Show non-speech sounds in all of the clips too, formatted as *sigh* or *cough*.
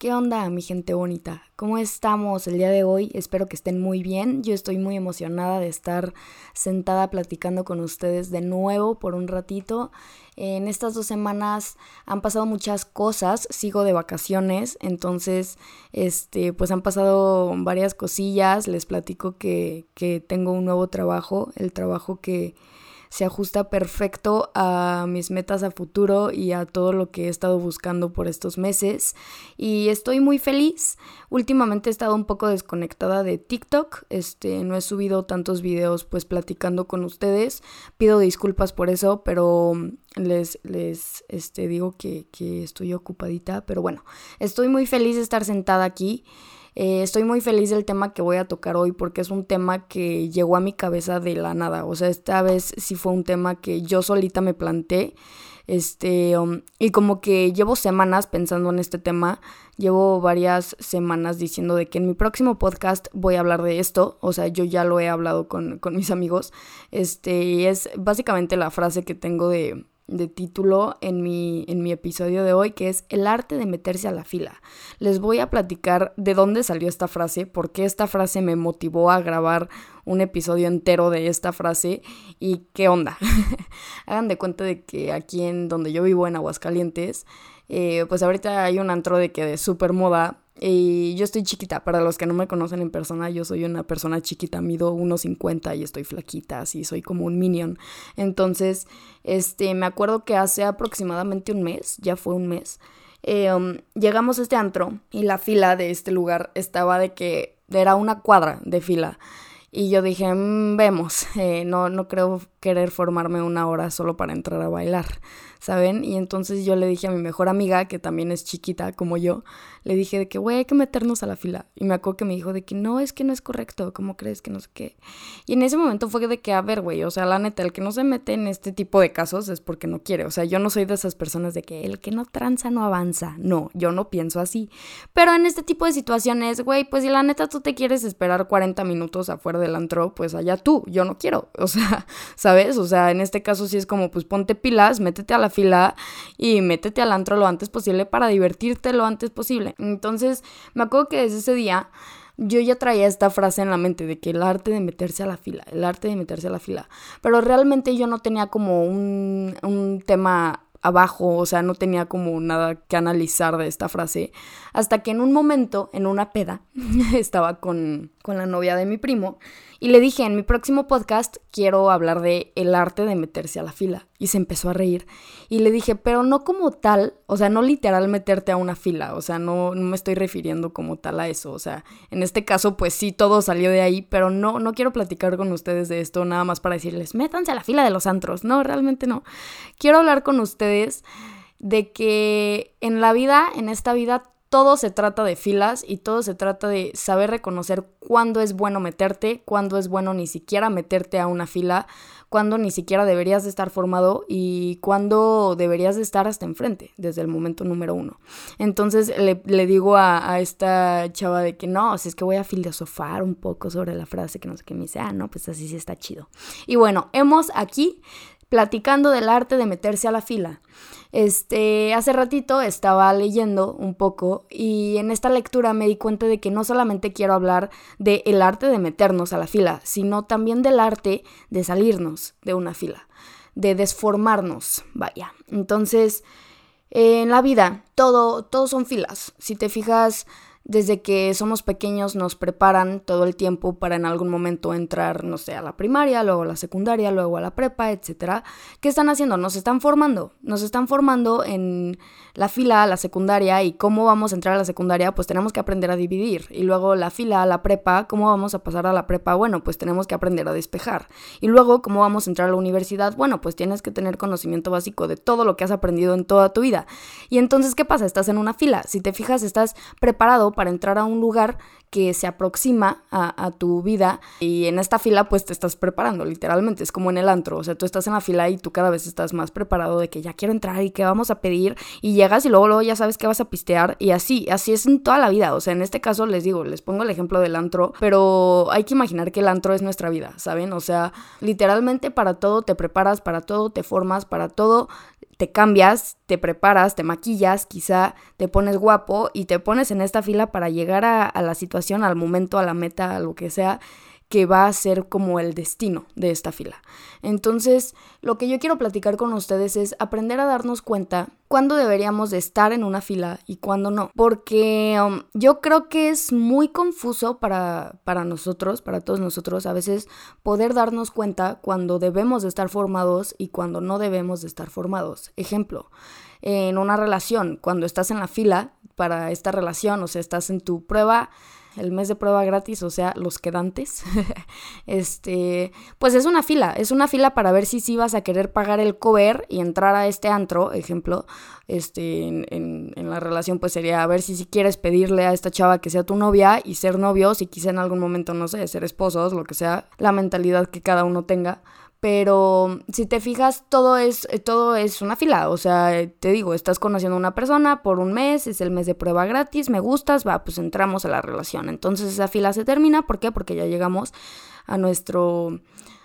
¿Qué onda, mi gente bonita? ¿Cómo estamos el día de hoy? Espero que estén muy bien. Yo estoy muy emocionada de estar sentada platicando con ustedes de nuevo por un ratito. En estas dos semanas han pasado muchas cosas, sigo de vacaciones, entonces, este, pues han pasado varias cosillas. Les platico que, que tengo un nuevo trabajo, el trabajo que se ajusta perfecto a mis metas a futuro y a todo lo que he estado buscando por estos meses. Y estoy muy feliz. Últimamente he estado un poco desconectada de TikTok. Este, no he subido tantos videos pues platicando con ustedes. Pido disculpas por eso, pero les, les este, digo que, que estoy ocupadita. Pero bueno, estoy muy feliz de estar sentada aquí. Eh, estoy muy feliz del tema que voy a tocar hoy porque es un tema que llegó a mi cabeza de la nada. O sea, esta vez sí fue un tema que yo solita me planté. Este, um, y como que llevo semanas pensando en este tema, llevo varias semanas diciendo de que en mi próximo podcast voy a hablar de esto, o sea, yo ya lo he hablado con, con mis amigos, este, y es básicamente la frase que tengo de, de título en mi, en mi episodio de hoy, que es el arte de meterse a la fila. Les voy a platicar de dónde salió esta frase, por qué esta frase me motivó a grabar un episodio entero de esta frase y qué onda. *laughs* Hagan de cuenta de que aquí en donde yo vivo, en Aguascalientes, eh, pues ahorita hay un antro de que de súper moda y yo estoy chiquita, para los que no me conocen en persona, yo soy una persona chiquita, mido 1,50 y estoy flaquita, así soy como un minion. Entonces, este, me acuerdo que hace aproximadamente un mes, ya fue un mes, um, llegamos a este antro y la fila de este lugar estaba de que era una cuadra de fila. Y yo dije, mm, vemos, eh, no, no creo querer formarme una hora solo para entrar a bailar. ¿Saben? Y entonces yo le dije a mi mejor amiga, que también es chiquita como yo, le dije de que, güey, hay que meternos a la fila. Y me acuerdo que me dijo de que no, es que no es correcto, ¿cómo crees que no sé qué? Y en ese momento fue de que, a ver, güey, o sea, la neta, el que no se mete en este tipo de casos es porque no quiere. O sea, yo no soy de esas personas de que el que no tranza no avanza. No, yo no pienso así. Pero en este tipo de situaciones, güey, pues si la neta tú te quieres esperar 40 minutos afuera del antro, pues allá tú, yo no quiero. *laughs* O sea, ¿sabes? O sea, en este caso sí es como, pues ponte pilas, métete a la fila y métete al antro lo antes posible para divertirte lo antes posible. Entonces, me acuerdo que desde ese día yo ya traía esta frase en la mente de que el arte de meterse a la fila, el arte de meterse a la fila, pero realmente yo no tenía como un, un tema abajo, o sea, no tenía como nada que analizar de esta frase, hasta que en un momento, en una peda, *laughs* estaba con, con la novia de mi primo y le dije, en mi próximo podcast quiero hablar de el arte de meterse a la fila. Y se empezó a reír. Y le dije, pero no como tal, o sea, no literal meterte a una fila, o sea, no, no me estoy refiriendo como tal a eso. O sea, en este caso, pues sí, todo salió de ahí, pero no, no quiero platicar con ustedes de esto nada más para decirles, métanse a la fila de los antros. No, realmente no. Quiero hablar con ustedes de que en la vida, en esta vida, todo se trata de filas y todo se trata de saber reconocer cuándo es bueno meterte, cuándo es bueno ni siquiera meterte a una fila, cuándo ni siquiera deberías de estar formado y cuándo deberías de estar hasta enfrente, desde el momento número uno. Entonces le, digo a, esta chava de que no, si es que voy a filosofar un poco sobre la frase que no sé qué me dice, ah, no, pues así sí está chido. Y bueno, hemos aquí platicando del arte de meterse a la fila. Este, hace ratito estaba leyendo un poco y en esta lectura me di cuenta de que no solamente quiero hablar del el arte de meternos a la fila, sino también del arte de salirnos de una fila, de desformarnos, vaya. Entonces, en la vida, todo, todo son filas. Si te fijas, desde que somos pequeños nos preparan todo el tiempo para en algún momento entrar, no sé, a la primaria, luego a la secundaria, luego a la prepa, etc. ¿Qué están haciendo? Nos están formando. Nos están formando en la fila, la secundaria y cómo vamos a entrar a la secundaria, pues tenemos que aprender a dividir. Y luego la fila, la prepa, ¿cómo vamos a pasar a la prepa? Bueno, pues tenemos que aprender a despejar. Y luego, ¿cómo vamos a entrar a la universidad? Bueno, pues tienes que tener conocimiento básico de todo lo que has aprendido en toda tu vida. Y entonces, ¿qué pasa? Estás en una fila. Si te fijas, estás preparado para entrar a un lugar que se aproxima a, tu vida y en esta fila pues te estás preparando, literalmente, es como en el antro, o sea, tú estás en la fila y tú cada vez estás más preparado de que ya quiero entrar y que vamos a pedir y llegas y luego, luego ya sabes que vas a pistear y así, así es en toda la vida. O sea, en este caso les digo, les pongo el ejemplo del antro, pero hay que imaginar que el antro es nuestra vida, ¿saben? O sea, literalmente para todo te preparas, para todo te formas, para todo te cambias, te preparas, te maquillas, quizá te pones guapo y te pones en esta fila para llegar a, a la situación, al momento, a la meta, a lo que sea que va a ser como el destino de esta fila. Entonces, lo que yo quiero platicar con ustedes es aprender a darnos cuenta cuándo deberíamos de estar en una fila y cuándo no. Porque um, yo creo que es muy confuso para, para nosotros, para todos nosotros, a veces poder darnos cuenta cuando debemos de estar formados y cuando no debemos de estar formados. Ejemplo, en una relación, cuando estás en la fila para esta relación, o sea, estás en tu prueba el mes de prueba gratis, o sea, los quedantes, *laughs* este, pues es una fila, es una fila para ver si sí vas a querer pagar el cover y entrar a este antro, ejemplo, este, en, en, la relación, pues sería a ver si si quieres pedirle a esta chava que sea tu novia y ser novios y quizá en algún momento, no sé, ser esposos, lo que sea, la mentalidad que cada uno tenga, pero si te fijas, todo es, todo es una fila. O sea, te digo, estás conociendo a una persona por un mes, es el mes de prueba gratis, me gustas, va, pues entramos a la relación. Entonces esa fila se termina, ¿por qué? Porque ya llegamos a nuestro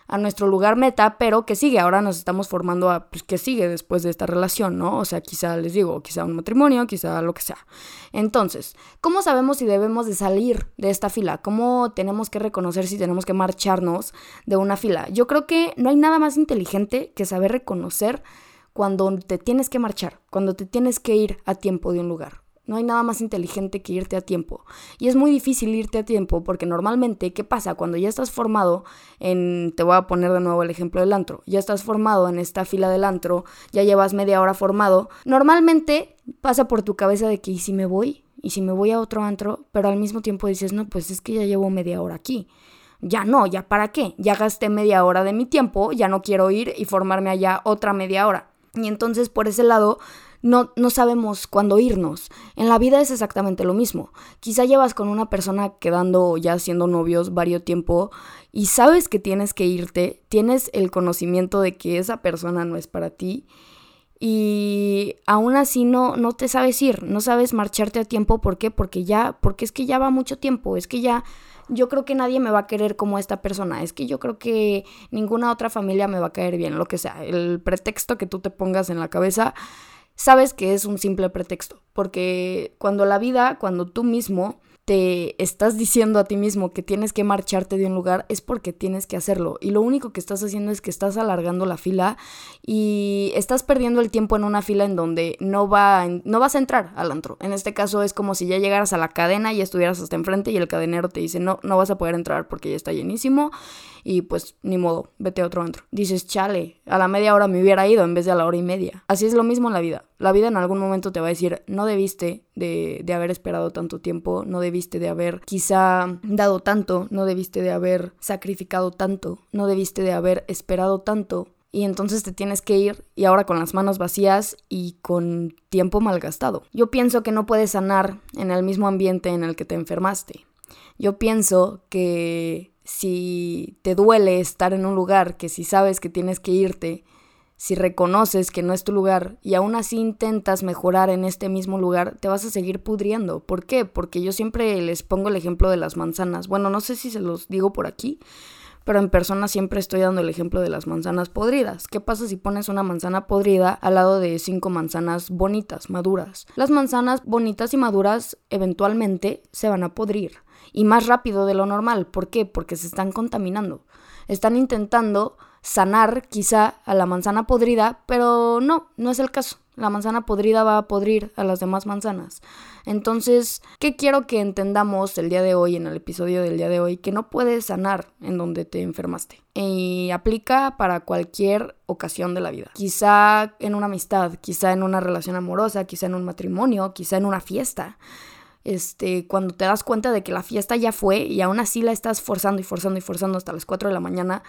a nuestro lugar meta, pero que sigue, ahora nos estamos formando a, pues, que sigue después de esta relación, ¿no? O sea, quizá les digo, quizá un matrimonio, quizá lo que sea. Entonces, ¿cómo sabemos si debemos de salir de esta fila? ¿Cómo tenemos que reconocer si tenemos que marcharnos de una fila? Yo creo que no hay nada más inteligente que saber reconocer cuando te tienes que marchar, cuando te tienes que ir a tiempo de un lugar. No hay nada más inteligente que irte a tiempo. Y es muy difícil irte a tiempo porque normalmente, ¿qué pasa? Cuando ya estás formado en, te voy a poner de nuevo el ejemplo del antro, ya estás formado en esta fila del antro, ya llevas media hora formado, normalmente pasa por tu cabeza de que, ¿y si me voy? ¿Y si me voy a otro antro? Pero al mismo tiempo dices, no, pues es que ya llevo media hora aquí. Ya no, ya para qué, ya gasté media hora de mi tiempo, ya no quiero ir y formarme allá otra media hora. Y entonces por ese lado no, no sabemos cuándo irnos. En la vida es exactamente lo mismo. Quizá llevas con una persona quedando ya siendo novios varios tiempo y sabes que tienes que irte, tienes el conocimiento de que esa persona no es para ti y aún así no, no te sabes ir, no sabes marcharte a tiempo. ¿Por qué? Porque ya, porque es que ya va mucho tiempo, es que ya yo creo que nadie me va a querer como esta persona, es que yo creo que ninguna otra familia me va a caer bien, lo que sea, el pretexto que tú te pongas en la cabeza sabes que es un simple pretexto, porque cuando la vida, cuando tú mismo te estás diciendo a ti mismo que tienes que marcharte de un lugar es porque tienes que hacerlo y lo único que estás haciendo es que estás alargando la fila y estás perdiendo el tiempo en una fila en donde no, va, no vas a entrar al antro. En este caso es como si ya llegaras a la cadena y estuvieras hasta enfrente y el cadenero te dice no, no vas a poder entrar porque ya está llenísimo y pues ni modo, vete a otro antro. Dices, chale, a la media hora me hubiera ido en vez de a la hora y media. Así es lo mismo en la vida. La vida en algún momento te va a decir, no debiste de, de haber esperado tanto tiempo, no debiste de haber quizá dado tanto, no debiste de haber sacrificado tanto, no debiste de haber esperado tanto y entonces te tienes que ir y ahora con las manos vacías y con tiempo malgastado. Yo pienso que no puedes sanar en el mismo ambiente en el que te enfermaste. Yo pienso que si te duele estar en un lugar, que si sabes que tienes que irte, si reconoces que no es tu lugar y aún así intentas mejorar en este mismo lugar, te vas a seguir pudriendo. ¿Por qué? Porque yo siempre les pongo el ejemplo de las manzanas. Bueno, no sé si se los digo por aquí, pero en persona siempre estoy dando el ejemplo de las manzanas podridas. ¿Qué pasa si pones una manzana podrida al lado de cinco manzanas bonitas, maduras? Las manzanas bonitas y maduras eventualmente se van a podrir y más rápido de lo normal. ¿Por qué? Porque se están contaminando. Están intentando sanar quizá a la manzana podrida, pero no, no es el caso. La manzana podrida va a podrir a las demás manzanas. Entonces, ¿qué quiero que entendamos el día de hoy, en el episodio del día de hoy? Que no puedes sanar en donde te enfermaste. Y aplica para cualquier ocasión de la vida. Quizá en una amistad, quizá en una relación amorosa, quizá en un matrimonio, quizá en una fiesta este, cuando te das cuenta de que la fiesta ya fue y aún así la estás forzando y forzando y forzando hasta las 4 de la mañana,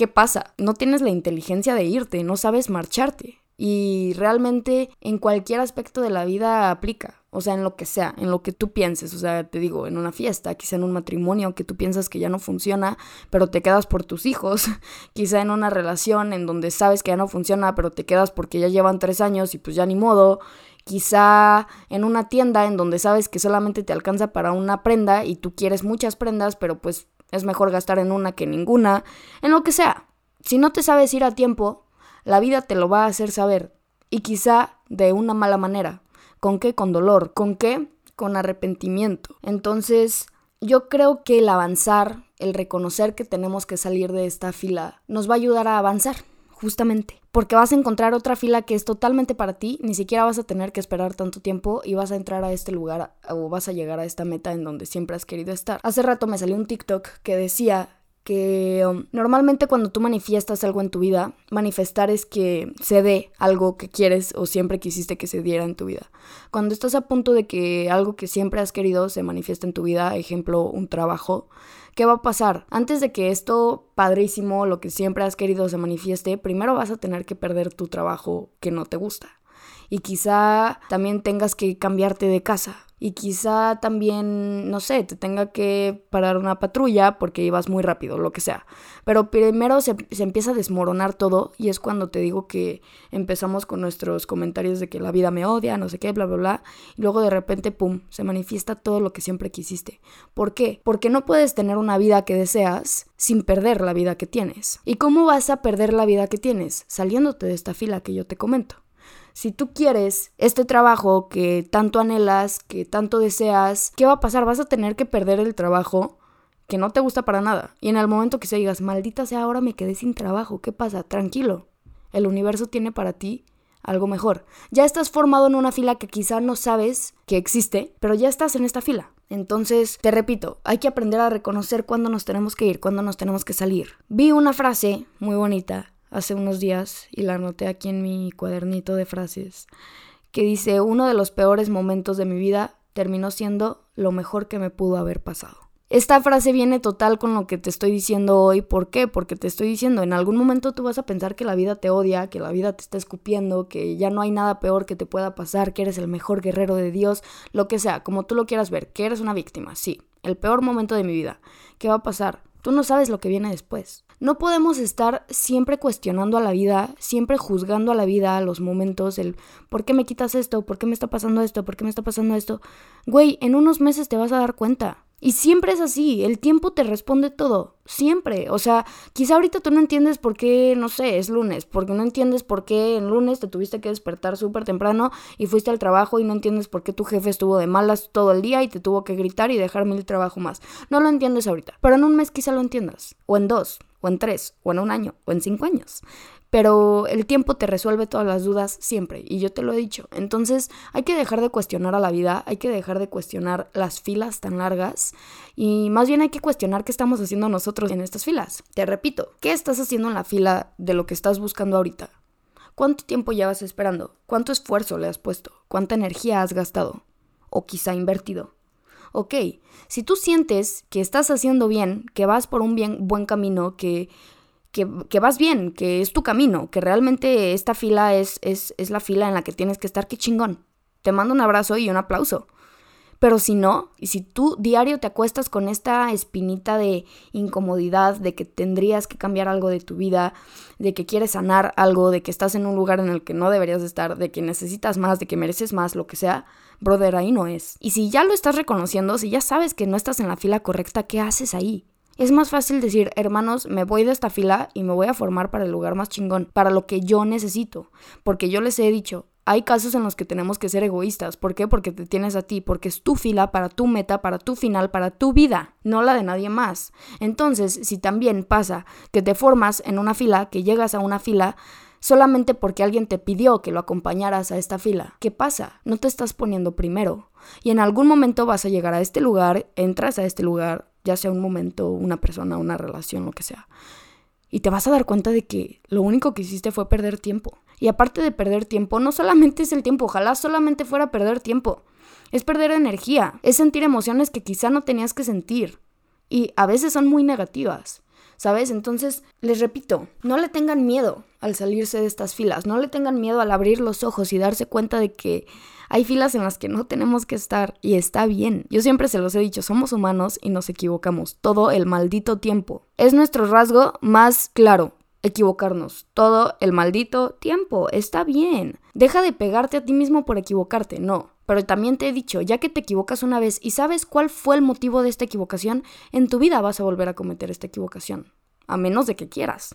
¿qué pasa? No tienes la inteligencia de irte, no sabes marcharte. Y realmente en cualquier aspecto de la vida aplica. O sea, en lo que sea, en lo que tú pienses. O sea, te digo, en una fiesta, quizá en un matrimonio que tú piensas que ya no funciona, pero te quedas por tus hijos. *laughs* quizá en una relación en donde sabes que ya no funciona, pero te quedas porque ya llevan tres años y pues ya ni modo. Quizá en una tienda en donde sabes que solamente te alcanza para una prenda y tú quieres muchas prendas, pero pues es mejor gastar en una que ninguna, en lo que sea. Si no te sabes ir a tiempo, la vida te lo va a hacer saber y quizá de una mala manera. ¿Con qué? Con dolor. ¿Con qué? Con arrepentimiento. Entonces, yo creo que el avanzar, el reconocer que tenemos que salir de esta fila, nos va a ayudar a avanzar, justamente. Porque vas a encontrar otra fila que es totalmente para ti, ni siquiera vas a tener que esperar tanto tiempo y vas a entrar a este lugar o vas a llegar a esta meta en donde siempre has querido estar. Hace rato me salió un TikTok que decía um, normalmente cuando tú manifiestas algo en tu vida, manifestar es que se dé algo que quieres o siempre quisiste que se diera en tu vida. Cuando estás a punto de que algo que siempre has querido se manifieste en tu vida, ejemplo, un trabajo, ¿qué va a pasar? Antes de que esto padrísimo, lo que siempre has querido se manifieste, primero vas a tener que perder tu trabajo que no te gusta. Y quizá también tengas que cambiarte de casa y quizá también, no sé, te tenga que parar una patrulla porque ibas muy rápido, lo que sea. Pero primero se, se, empieza a desmoronar todo y es cuando te digo que empezamos con nuestros comentarios de que la vida me odia, no sé qué, bla, bla, bla. Y luego de repente, ¡pum!, se manifiesta todo lo que siempre quisiste. ¿Por qué? Porque no puedes tener una vida que deseas sin perder la vida que tienes. ¿Y cómo vas a perder la vida que tienes? Saliéndote de esta fila que yo te comento. Si tú quieres este trabajo que tanto anhelas, que tanto deseas, ¿qué va a pasar? Vas a tener que perder el trabajo que no te gusta para nada. Y en el momento que se digas, maldita sea, ahora me quedé sin trabajo, ¿qué pasa? Tranquilo. El universo tiene para ti algo mejor. Ya estás formado en una fila que quizá no sabes que existe, pero ya estás en esta fila. Entonces, te repito, hay que aprender a reconocer cuándo nos tenemos que ir, cuándo nos tenemos que salir. Vi una frase muy bonita hace unos días y la anoté aquí en mi cuadernito de frases, que dice, uno de los peores momentos de mi vida terminó siendo lo mejor que me pudo haber pasado. Esta frase viene total con lo que te estoy diciendo hoy. ¿Por qué? Porque te estoy diciendo, en algún momento tú vas a pensar que la vida te odia, que la vida te está escupiendo, que ya no hay nada peor que te pueda pasar, que eres el mejor guerrero de Dios, lo que sea, como tú lo quieras ver, que eres una víctima, sí, el peor momento de mi vida. ¿Qué va a pasar? Tú no sabes lo que viene después. No podemos estar siempre cuestionando a la vida, siempre juzgando a la vida, a los momentos, el ¿por qué me quitas esto? ¿Por qué me está pasando esto? ¿Por qué me está pasando esto? Güey, en unos meses te vas a dar cuenta. Y siempre es así, el tiempo te responde todo, siempre. O sea, quizá ahorita tú no entiendes por qué, no sé, es lunes, porque no entiendes por qué en lunes te tuviste que despertar súper temprano y fuiste al trabajo y no entiendes por qué tu jefe estuvo de malas todo el día y te tuvo que gritar y dejarme el trabajo más. No lo entiendes ahorita, pero en un mes quizá lo entiendas, o en dos, o en tres, o en un año, o en cinco años pero el tiempo te resuelve todas las dudas siempre, y yo te lo he dicho. Entonces hay que dejar de cuestionar a la vida, hay que dejar de cuestionar las filas tan largas, y más bien hay que cuestionar qué estamos haciendo nosotros en estas filas. Te repito, ¿qué estás haciendo en la fila de lo que estás buscando ahorita? ¿Cuánto tiempo llevas esperando? ¿Cuánto esfuerzo le has puesto? ¿Cuánta energía has gastado? ¿O quizá invertido? Ok, si tú sientes que estás haciendo bien, que vas por un bien, buen camino, que vas bien, que es tu camino, que realmente esta fila es, es, es la fila en la que tienes que estar, qué chingón. Te mando un abrazo y un aplauso. Pero si no, y si tú diario te acuestas con esta espinita de incomodidad, de que tendrías que cambiar algo de tu vida, de que quieres sanar algo, de que estás en un lugar en el que no deberías estar, de que necesitas más, de que mereces más, lo que sea, brother, ahí no es. Y si ya lo estás reconociendo, si ya sabes que no estás en la fila correcta, ¿qué haces ahí? Es más fácil decir, hermanos, me voy de esta fila y me voy a formar para el lugar más chingón, para lo que yo necesito. Porque yo les he dicho, hay casos en los que tenemos que ser egoístas. ¿Por qué? Porque te tienes a ti, porque es tu fila para tu meta, para tu final, para tu vida, no la de nadie más. Entonces, si también pasa que te formas en una fila, que llegas a una fila, solamente porque alguien te pidió que lo acompañaras a esta fila. ¿Qué pasa? No te estás poniendo primero. Y en algún momento vas a llegar a este lugar, entras a este lugar, ya sea un momento, una persona, una relación, lo que sea. Y te vas a dar cuenta de que lo único que hiciste fue perder tiempo. Y aparte de perder tiempo, no solamente es el tiempo, ojalá solamente fuera perder tiempo. Es perder energía, es sentir emociones que quizá no tenías que sentir. Y a veces son muy negativas. ¿sabes? Entonces, les repito, no le tengan miedo al salirse de estas filas, no le tengan miedo al abrir los ojos y darse cuenta de que hay filas en las que no tenemos que estar y está bien. Yo siempre se los he dicho, somos humanos y nos equivocamos todo el maldito tiempo. Es nuestro rasgo más claro. equivocarnos todo el maldito tiempo. Está bien. Deja de pegarte a ti mismo por equivocarte, no. Pero también te he dicho, ya que te equivocas una vez y sabes cuál fue el motivo de esta equivocación, en tu vida vas a volver a cometer esta equivocación. A menos de que quieras.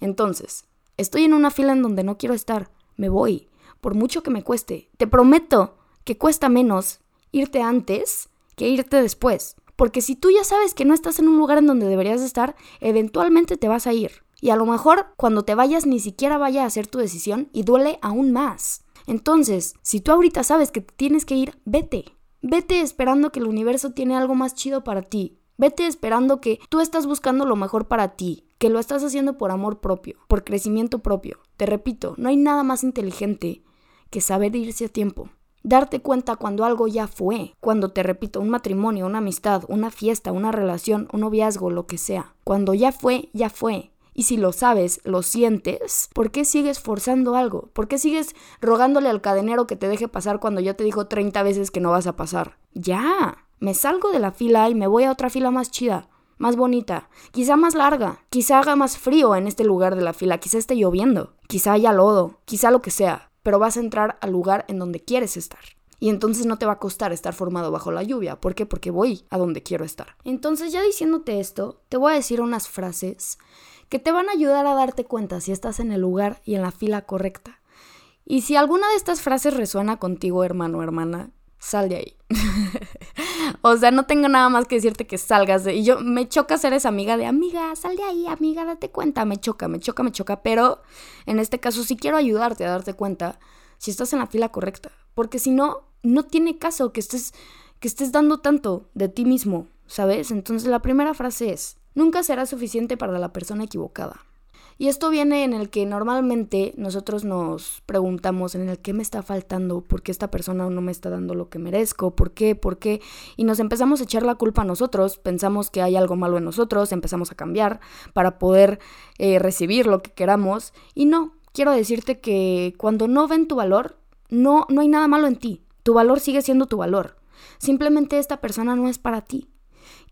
Entonces, estoy en una fila en donde no quiero estar. Me voy. Por mucho que me cueste. Te prometo que cuesta menos irte antes que irte después. Porque si tú ya sabes que no estás en un lugar en donde deberías estar, eventualmente te vas a ir. Y a lo mejor cuando te vayas ni siquiera vaya a ser tu decisión y duele aún más. Entonces, si tú ahorita sabes que tienes que ir, vete. Vete esperando que el universo tiene algo más chido para ti. Vete esperando que tú estás buscando lo mejor para ti, que lo estás haciendo por amor propio, por crecimiento propio. Te repito, no hay nada más inteligente que saber irse a tiempo. Darte cuenta cuando algo ya fue, cuando te repito, un matrimonio, una amistad, una fiesta, una relación, un noviazgo, lo que sea. Cuando ya fue, ya fue. Y si lo sabes, lo sientes, ¿por qué sigues forzando algo? ¿Por qué sigues rogándole al cadenero que te deje pasar cuando ya te dijo 30 veces que no vas a pasar? Ya, me salgo de la fila y me voy a otra fila más chida, más bonita, quizá más larga, quizá haga más frío en este lugar de la fila, quizá esté lloviendo, quizá haya lodo, quizá lo que sea, pero vas a entrar al lugar en donde quieres estar. Y entonces no te va a costar estar formado bajo la lluvia. ¿Por qué? Porque voy a donde quiero estar. Entonces ya diciéndote esto, te voy a decir unas frases que te van a ayudar a darte cuenta si estás en el lugar y en la fila correcta. Y si alguna de estas frases resuena contigo, hermano o hermana, sal de ahí. *laughs* o sea, no tengo nada más que decirte que salgas de... Y yo me choca ser esa amiga de, amiga, sal de ahí, amiga, date cuenta. Me choca, me choca, me choca. Pero en este caso sí quiero ayudarte a darte cuenta si estás en la fila correcta. Porque si no, no tiene caso que estés, que estés dando tanto de ti mismo, ¿sabes? Entonces la primera frase es, nunca será suficiente para la persona equivocada. Y esto viene en el que normalmente nosotros nos preguntamos en el que me está faltando, por qué esta persona no me está dando lo que merezco, por qué, por qué, y nos empezamos a echar la culpa a nosotros, pensamos que hay algo malo en nosotros, empezamos a cambiar para poder eh, recibir lo que queramos, y no, quiero decirte que cuando no ven tu valor, no, no hay nada malo en ti, tu valor sigue siendo tu valor, simplemente esta persona no es para ti.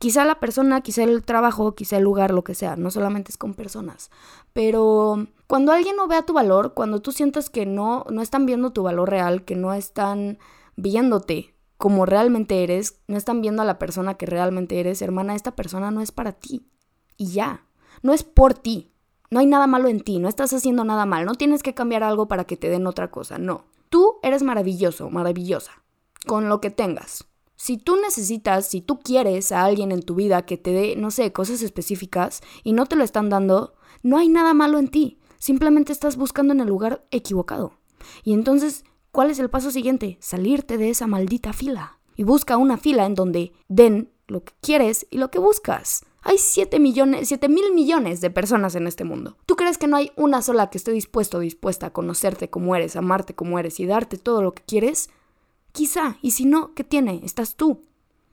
Quizá la persona, quizá el trabajo, quizá el lugar, lo que sea, no solamente es con personas. Pero cuando alguien no vea tu valor, cuando tú sientas que no, no están viendo tu valor real, que no están viéndote como realmente eres, no están viendo a la persona que realmente eres, hermana, esta persona no es para ti. Y ya, no es por ti. No hay nada malo en ti, no estás haciendo nada mal, no tienes que cambiar algo para que te den otra cosa, no. Tú eres maravilloso, maravillosa, con lo que tengas. Si tú necesitas, si tú quieres a alguien en tu vida que te dé, no sé, cosas específicas y no te lo están dando, no hay nada malo en ti. Simplemente estás buscando en el lugar equivocado. Y entonces, ¿cuál es el paso siguiente? Salirte de esa maldita fila. Y busca una fila en donde den lo que quieres y lo que buscas. Hay 7 millones, 7 mil millones de personas en este mundo. ¿Tú crees que no hay una sola que esté dispuesto o dispuesta a conocerte como eres, amarte como eres y darte todo lo que quieres? Quizá, y si no, ¿qué tiene? Estás tú.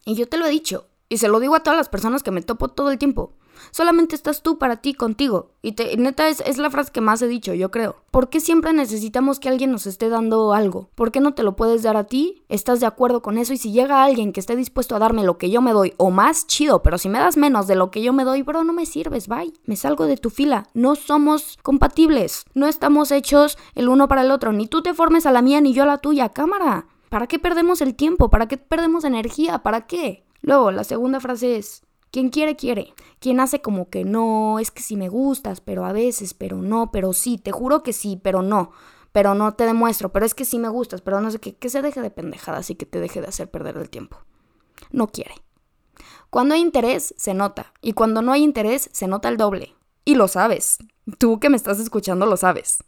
Y yo te lo he dicho, y se lo digo a todas las personas que me topo todo el tiempo. Solamente estás tú para ti, contigo. Y te, neta es, es, la frase que más he dicho, yo creo. ¿Por qué siempre necesitamos que alguien nos esté dando algo? ¿Por qué no te lo puedes dar a ti? ¿Estás de acuerdo con eso? Y si llega alguien que esté dispuesto a darme lo que yo me doy, o más chido, pero si me das menos de lo que yo me doy, bro, no me sirves, bye. Me salgo de tu fila. No somos compatibles. No estamos hechos el uno para el otro. Ni tú te formes a la mía, ni yo a la tuya. Cámara. ¿Para qué perdemos el tiempo? ¿Para qué perdemos energía? ¿Para qué? Luego, la segunda frase es, quien quiere, quiere. Quien hace como que no, es que sí me gustas, pero a veces, pero no, pero sí, te juro que sí, pero no. Pero no te demuestro, pero es que sí me gustas, pero no sé qué, que se deje de pendejadas y que te deje de hacer perder el tiempo. No quiere. Cuando hay interés, se nota. Y cuando no hay interés, se nota el doble. Y lo sabes. Tú que me estás escuchando lo sabes.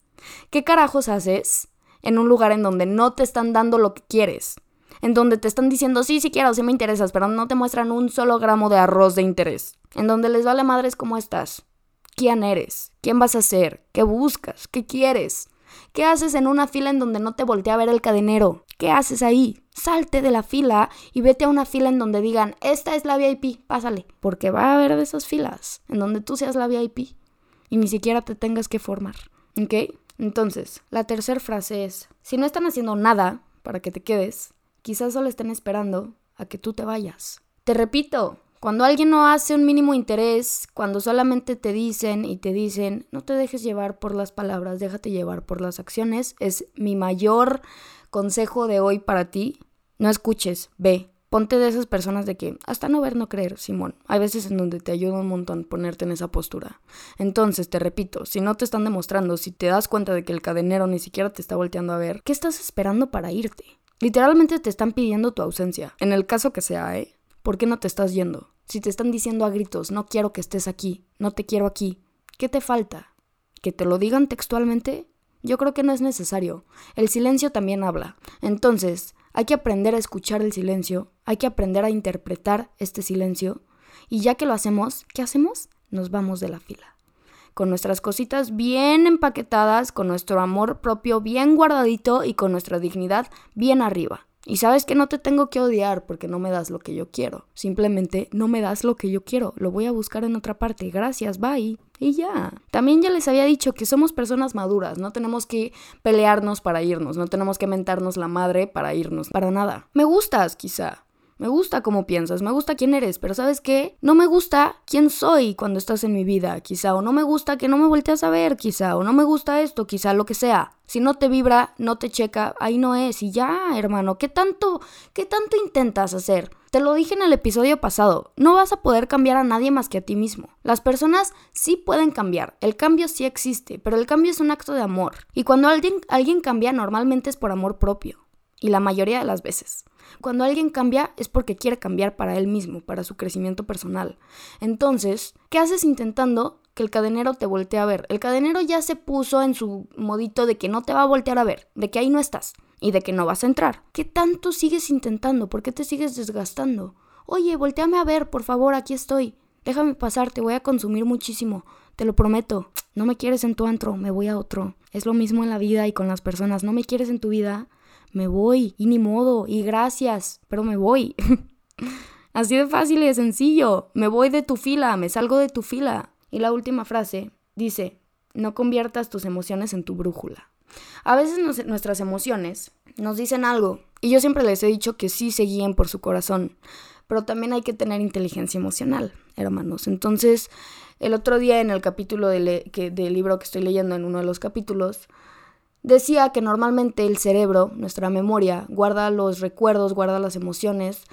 ¿Qué carajos haces en un lugar en donde no te están dando lo que quieres, en donde te están diciendo, sí, sí quiero, sí me interesas, pero no te muestran un solo gramo de arroz de interés, en donde les vale madres cómo estás, quién eres, quién vas a ser, qué buscas, qué quieres. ¿Qué haces en una fila en donde no te voltea a ver el cadenero? ¿Qué haces ahí? Salte de la fila y vete a una fila en donde digan, esta es la VIP, pásale. Porque va a haber de esas filas en donde tú seas la VIP y ni siquiera te tengas que formar. ¿Ok? Entonces, la tercera frase es, si no están haciendo nada para que te quedes, quizás solo estén esperando a que tú te vayas. Te repito, Cuando alguien no hace un mínimo interés, cuando solamente te dicen y te dicen, no te dejes llevar por las palabras, déjate llevar por las acciones, es mi mayor consejo de hoy para ti. No escuches, ve, Ponte de esas personas de que hasta no ver, no creer, Simón. Hay veces en donde te ayuda un montón ponerte en esa postura. Entonces, te repito, si no te están demostrando, si te das cuenta de que el cadenero ni siquiera te está volteando a ver, ¿qué estás esperando para irte? Literalmente te están pidiendo tu ausencia. En el caso que sea, ¿eh? ¿Por qué no te estás yendo? Si te están diciendo a gritos, no quiero que estés aquí, no te quiero aquí, ¿qué te falta? ¿Que te lo digan textualmente? Yo creo que no es necesario. El silencio también habla. Entonces, hay que aprender a escuchar el silencio, hay que aprender a interpretar este silencio y ya que lo hacemos, ¿qué hacemos? Nos vamos de la fila. Con nuestras cositas bien empaquetadas, con nuestro amor propio bien guardadito y con nuestra dignidad bien arriba. Y sabes que no te tengo que odiar porque no me das lo que yo quiero. Simplemente no me das lo que yo quiero. Lo voy a buscar en otra parte. Gracias, bye. Y ya. También ya les había dicho que somos personas maduras. No tenemos que pelearnos para irnos. No tenemos que mentarnos la madre para irnos. Para nada. Me gustas, quizá. Me gusta cómo piensas, me gusta quién eres, pero ¿sabes qué? No me gusta quién soy cuando estás en mi vida, quizá, o no me gusta que no me volteas a ver, quizá, o no me gusta esto, quizá, lo que sea. Si no te vibra, no te checa, ahí no es, y ya, hermano, ¿qué tanto, qué tanto intentas hacer? Te lo dije en el episodio pasado, no vas a poder cambiar a nadie más que a ti mismo. Las personas sí pueden cambiar, el cambio sí existe, pero el cambio es un acto de amor. Y cuando alguien, alguien cambia, normalmente es por amor propio. Y la mayoría de las veces. Cuando alguien cambia es porque quiere cambiar para él mismo, para su crecimiento personal. Entonces, ¿qué haces intentando que el cadenero te voltee a ver? El cadenero ya se puso en su modito de que no te va a voltear a ver, de que ahí no estás y de que no vas a entrar. ¿Qué tanto sigues intentando? ¿Por qué te sigues desgastando? Oye, volteame a ver, por favor, aquí estoy. Déjame pasar, te voy a consumir muchísimo, te lo prometo. No me quieres en tu antro, me voy a otro. Es lo mismo en la vida y con las personas. No me quieres en tu vida, me voy, y ni modo, y gracias, pero me voy. *laughs* Así de fácil y de sencillo, me voy de tu fila, me salgo de tu fila. Y la última frase dice, no conviertas tus emociones en tu brújula. A veces nuestras emociones nos dicen algo, y yo siempre les he dicho que sí se guíen por su corazón, pero también hay que tener inteligencia emocional, hermanos. Entonces, el otro día en el capítulo del libro que estoy leyendo, en uno de los capítulos, Decía que normalmente el cerebro, nuestra memoria, guarda los recuerdos, guarda las emociones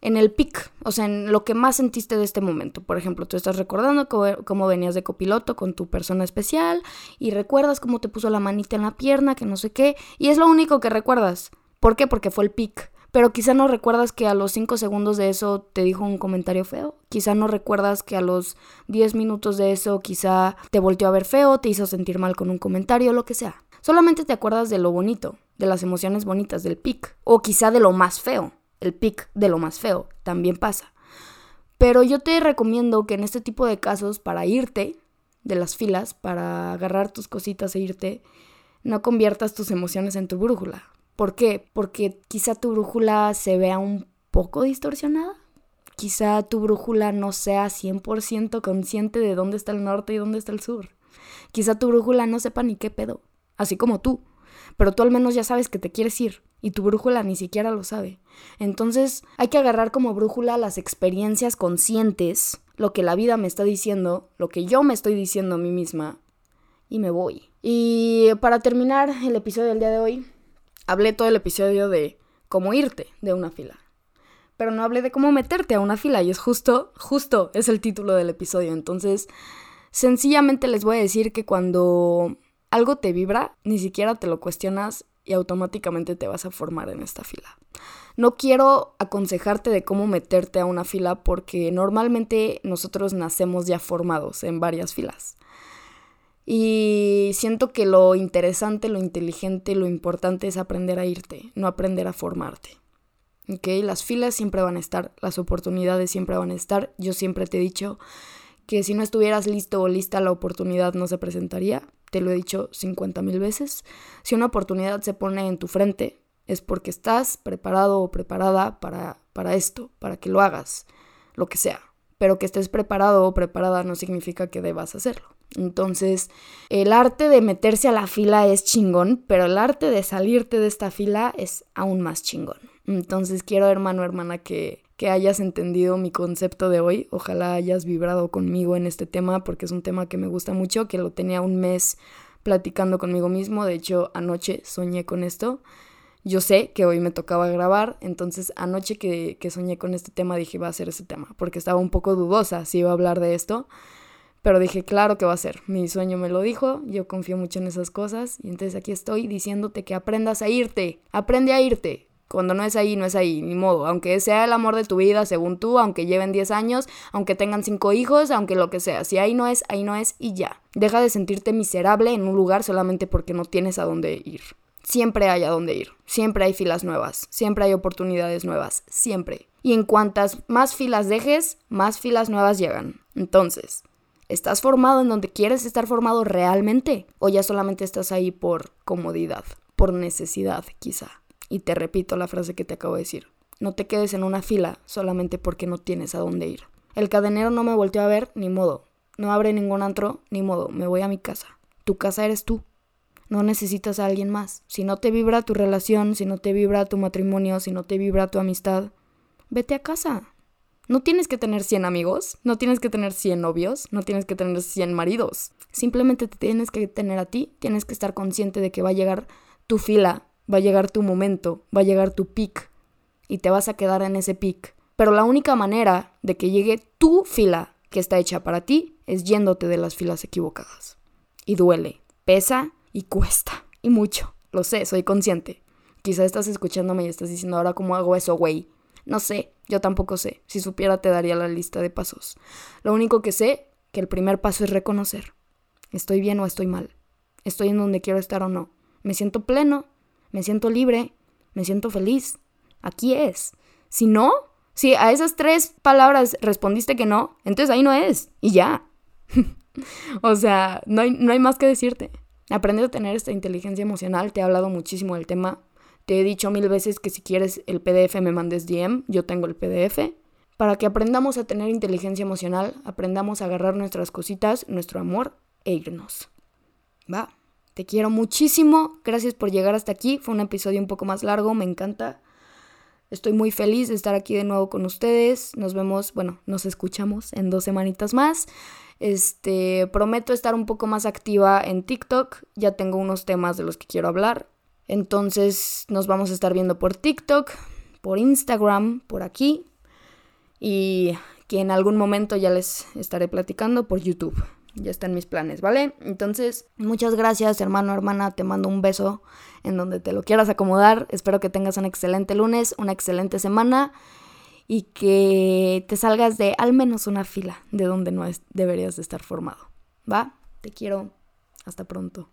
en el pic, o sea, en lo que más sentiste de este momento. Por ejemplo, tú estás recordando cómo, venías de copiloto con tu persona especial y recuerdas cómo te puso la manita en la pierna, que no sé qué, y es lo único que recuerdas. ¿Por qué? Porque fue el pic. Pero quizá no recuerdas que a los 5 segundos de eso te dijo un comentario feo. Quizá no recuerdas que a los 10 minutos de eso quizá te volteó a ver feo, te hizo sentir mal con un comentario, lo que sea. Solamente te acuerdas de lo bonito, de las emociones bonitas, del pic. O quizá de lo más feo. El pic de lo más feo. También pasa. Pero yo te recomiendo que en este tipo de casos, para irte de las filas, para agarrar tus cositas e irte, no conviertas tus emociones en tu brújula. ¿Por qué? Porque quizá tu brújula se vea un poco distorsionada. Quizá tu brújula no sea 100% consciente de dónde está el norte y dónde está el sur. Quizá tu brújula no sepa ni qué pedo así como tú. Pero tú al menos ya sabes que te quieres ir y tu brújula ni siquiera lo sabe. Entonces hay que agarrar como brújula las experiencias conscientes, lo que la vida me está diciendo, lo que yo me estoy diciendo a mí misma y me voy. Y para terminar el episodio del día de hoy, hablé todo el episodio de cómo irte de una fila. Pero no hablé de cómo meterte a una fila y es justo, justo es el título del episodio. Entonces, sencillamente les voy a decir que cuando algo te vibra, ni siquiera te lo cuestionas y automáticamente te vas a formar en esta fila. No quiero aconsejarte de cómo meterte a una fila porque normalmente nosotros nacemos ya formados en varias filas. Y siento que lo interesante, lo inteligente, lo importante es aprender a irte, no aprender a formarte. ¿Ok? Las filas siempre van a estar, las oportunidades siempre van a estar. Yo siempre te he dicho que si no estuvieras listo o lista la oportunidad no se presentaría te lo he dicho 50 mil veces, si una oportunidad se pone en tu frente, es porque estás preparado o preparada para, para esto, para que lo hagas, lo que sea. Pero que estés preparado o preparada no significa que debas hacerlo. Entonces, el arte de meterse a la fila es chingón, pero el arte de salirte de esta fila es aún más chingón. Entonces quiero, hermano, hermana, que, que hayas entendido mi concepto de hoy. Ojalá hayas vibrado conmigo en este tema porque es un tema que me gusta mucho, que lo tenía un mes platicando conmigo mismo. De hecho, anoche soñé con esto. Yo sé que hoy me tocaba grabar, entonces anoche que, que soñé con este tema dije va a ser ese tema, porque estaba un poco dudosa si iba a hablar de esto, pero dije claro que va a ser, mi sueño me lo dijo, yo confío mucho en esas cosas y entonces aquí estoy diciéndote que aprendas a irte, aprende a irte, cuando no es ahí, no es ahí, ni modo. Aunque sea el amor de tu vida, según tú, aunque lleven 10 años, aunque tengan 5 hijos, aunque lo que sea. Si ahí no es, ahí no es y ya. Deja de sentirte miserable en un lugar solamente porque no tienes a dónde ir. Siempre hay a dónde ir. Siempre hay filas nuevas. Siempre hay oportunidades nuevas. Siempre. Y en cuantas más filas dejes, más filas nuevas llegan. Entonces, ¿estás formado en donde quieres estar formado realmente? ¿O ya solamente estás ahí por comodidad? Por necesidad, quizá. Y te repito la frase que te acabo de decir. No te quedes en una fila solamente porque no tienes a dónde ir. El cadenero no me volteó a ver, ni modo. No abre ningún antro, ni modo. Me voy a mi casa. Tu casa eres tú. No necesitas a alguien más. Si no te vibra tu relación, si no te vibra tu matrimonio, si no te vibra tu amistad, vete a casa. No tienes que tener 100 amigos, no tienes que tener 100 novios, no tienes que tener 100 maridos. Simplemente te tienes que tener a ti, tienes que estar consciente de que va a llegar tu fila va a llegar tu momento, va a llegar tu pic y te vas a quedar en ese pic. Pero la única manera de que llegue tu fila que está hecha para ti es yéndote de las filas equivocadas. Y duele, pesa y cuesta. Y mucho. Lo sé, soy consciente. Quizá estás escuchándome y estás diciendo ahora cómo hago eso, güey. No sé, yo tampoco sé. Si supiera te daría la lista de pasos. Lo único que sé, que el primer paso es reconocer. ¿Estoy bien o estoy mal? ¿Estoy en donde quiero estar o no? ¿Me siento pleno me siento libre, me siento feliz. Aquí es. Si no, si a esas tres palabras respondiste que no, entonces ahí no es. Y ya. *laughs* o sea, no hay, no hay más que decirte. Aprende a tener esta inteligencia emocional. Te he hablado muchísimo del tema. Te he dicho mil veces que si quieres el PDF me mandes DM. Yo tengo el PDF. Para que aprendamos a tener inteligencia emocional, aprendamos a agarrar nuestras cositas, nuestro amor e irnos. Va. Te quiero muchísimo. Gracias por llegar hasta aquí. Fue un episodio un poco más largo. Me encanta. Estoy muy feliz de estar aquí de nuevo con ustedes. Nos vemos, bueno, nos escuchamos en dos semanitas más. Este, prometo estar un poco más activa en TikTok. Ya tengo unos temas de los que quiero hablar. Entonces nos vamos a estar viendo por TikTok, por Instagram, por aquí. Y que en algún momento ya les estaré platicando por YouTube ya están mis planes, ¿vale? Entonces, muchas gracias, hermano, hermana, te mando un beso en donde te lo quieras acomodar. Espero que tengas un excelente lunes, una excelente semana y que te salgas de al menos una fila de donde no deberías de estar formado, ¿va? Te quiero. Hasta pronto.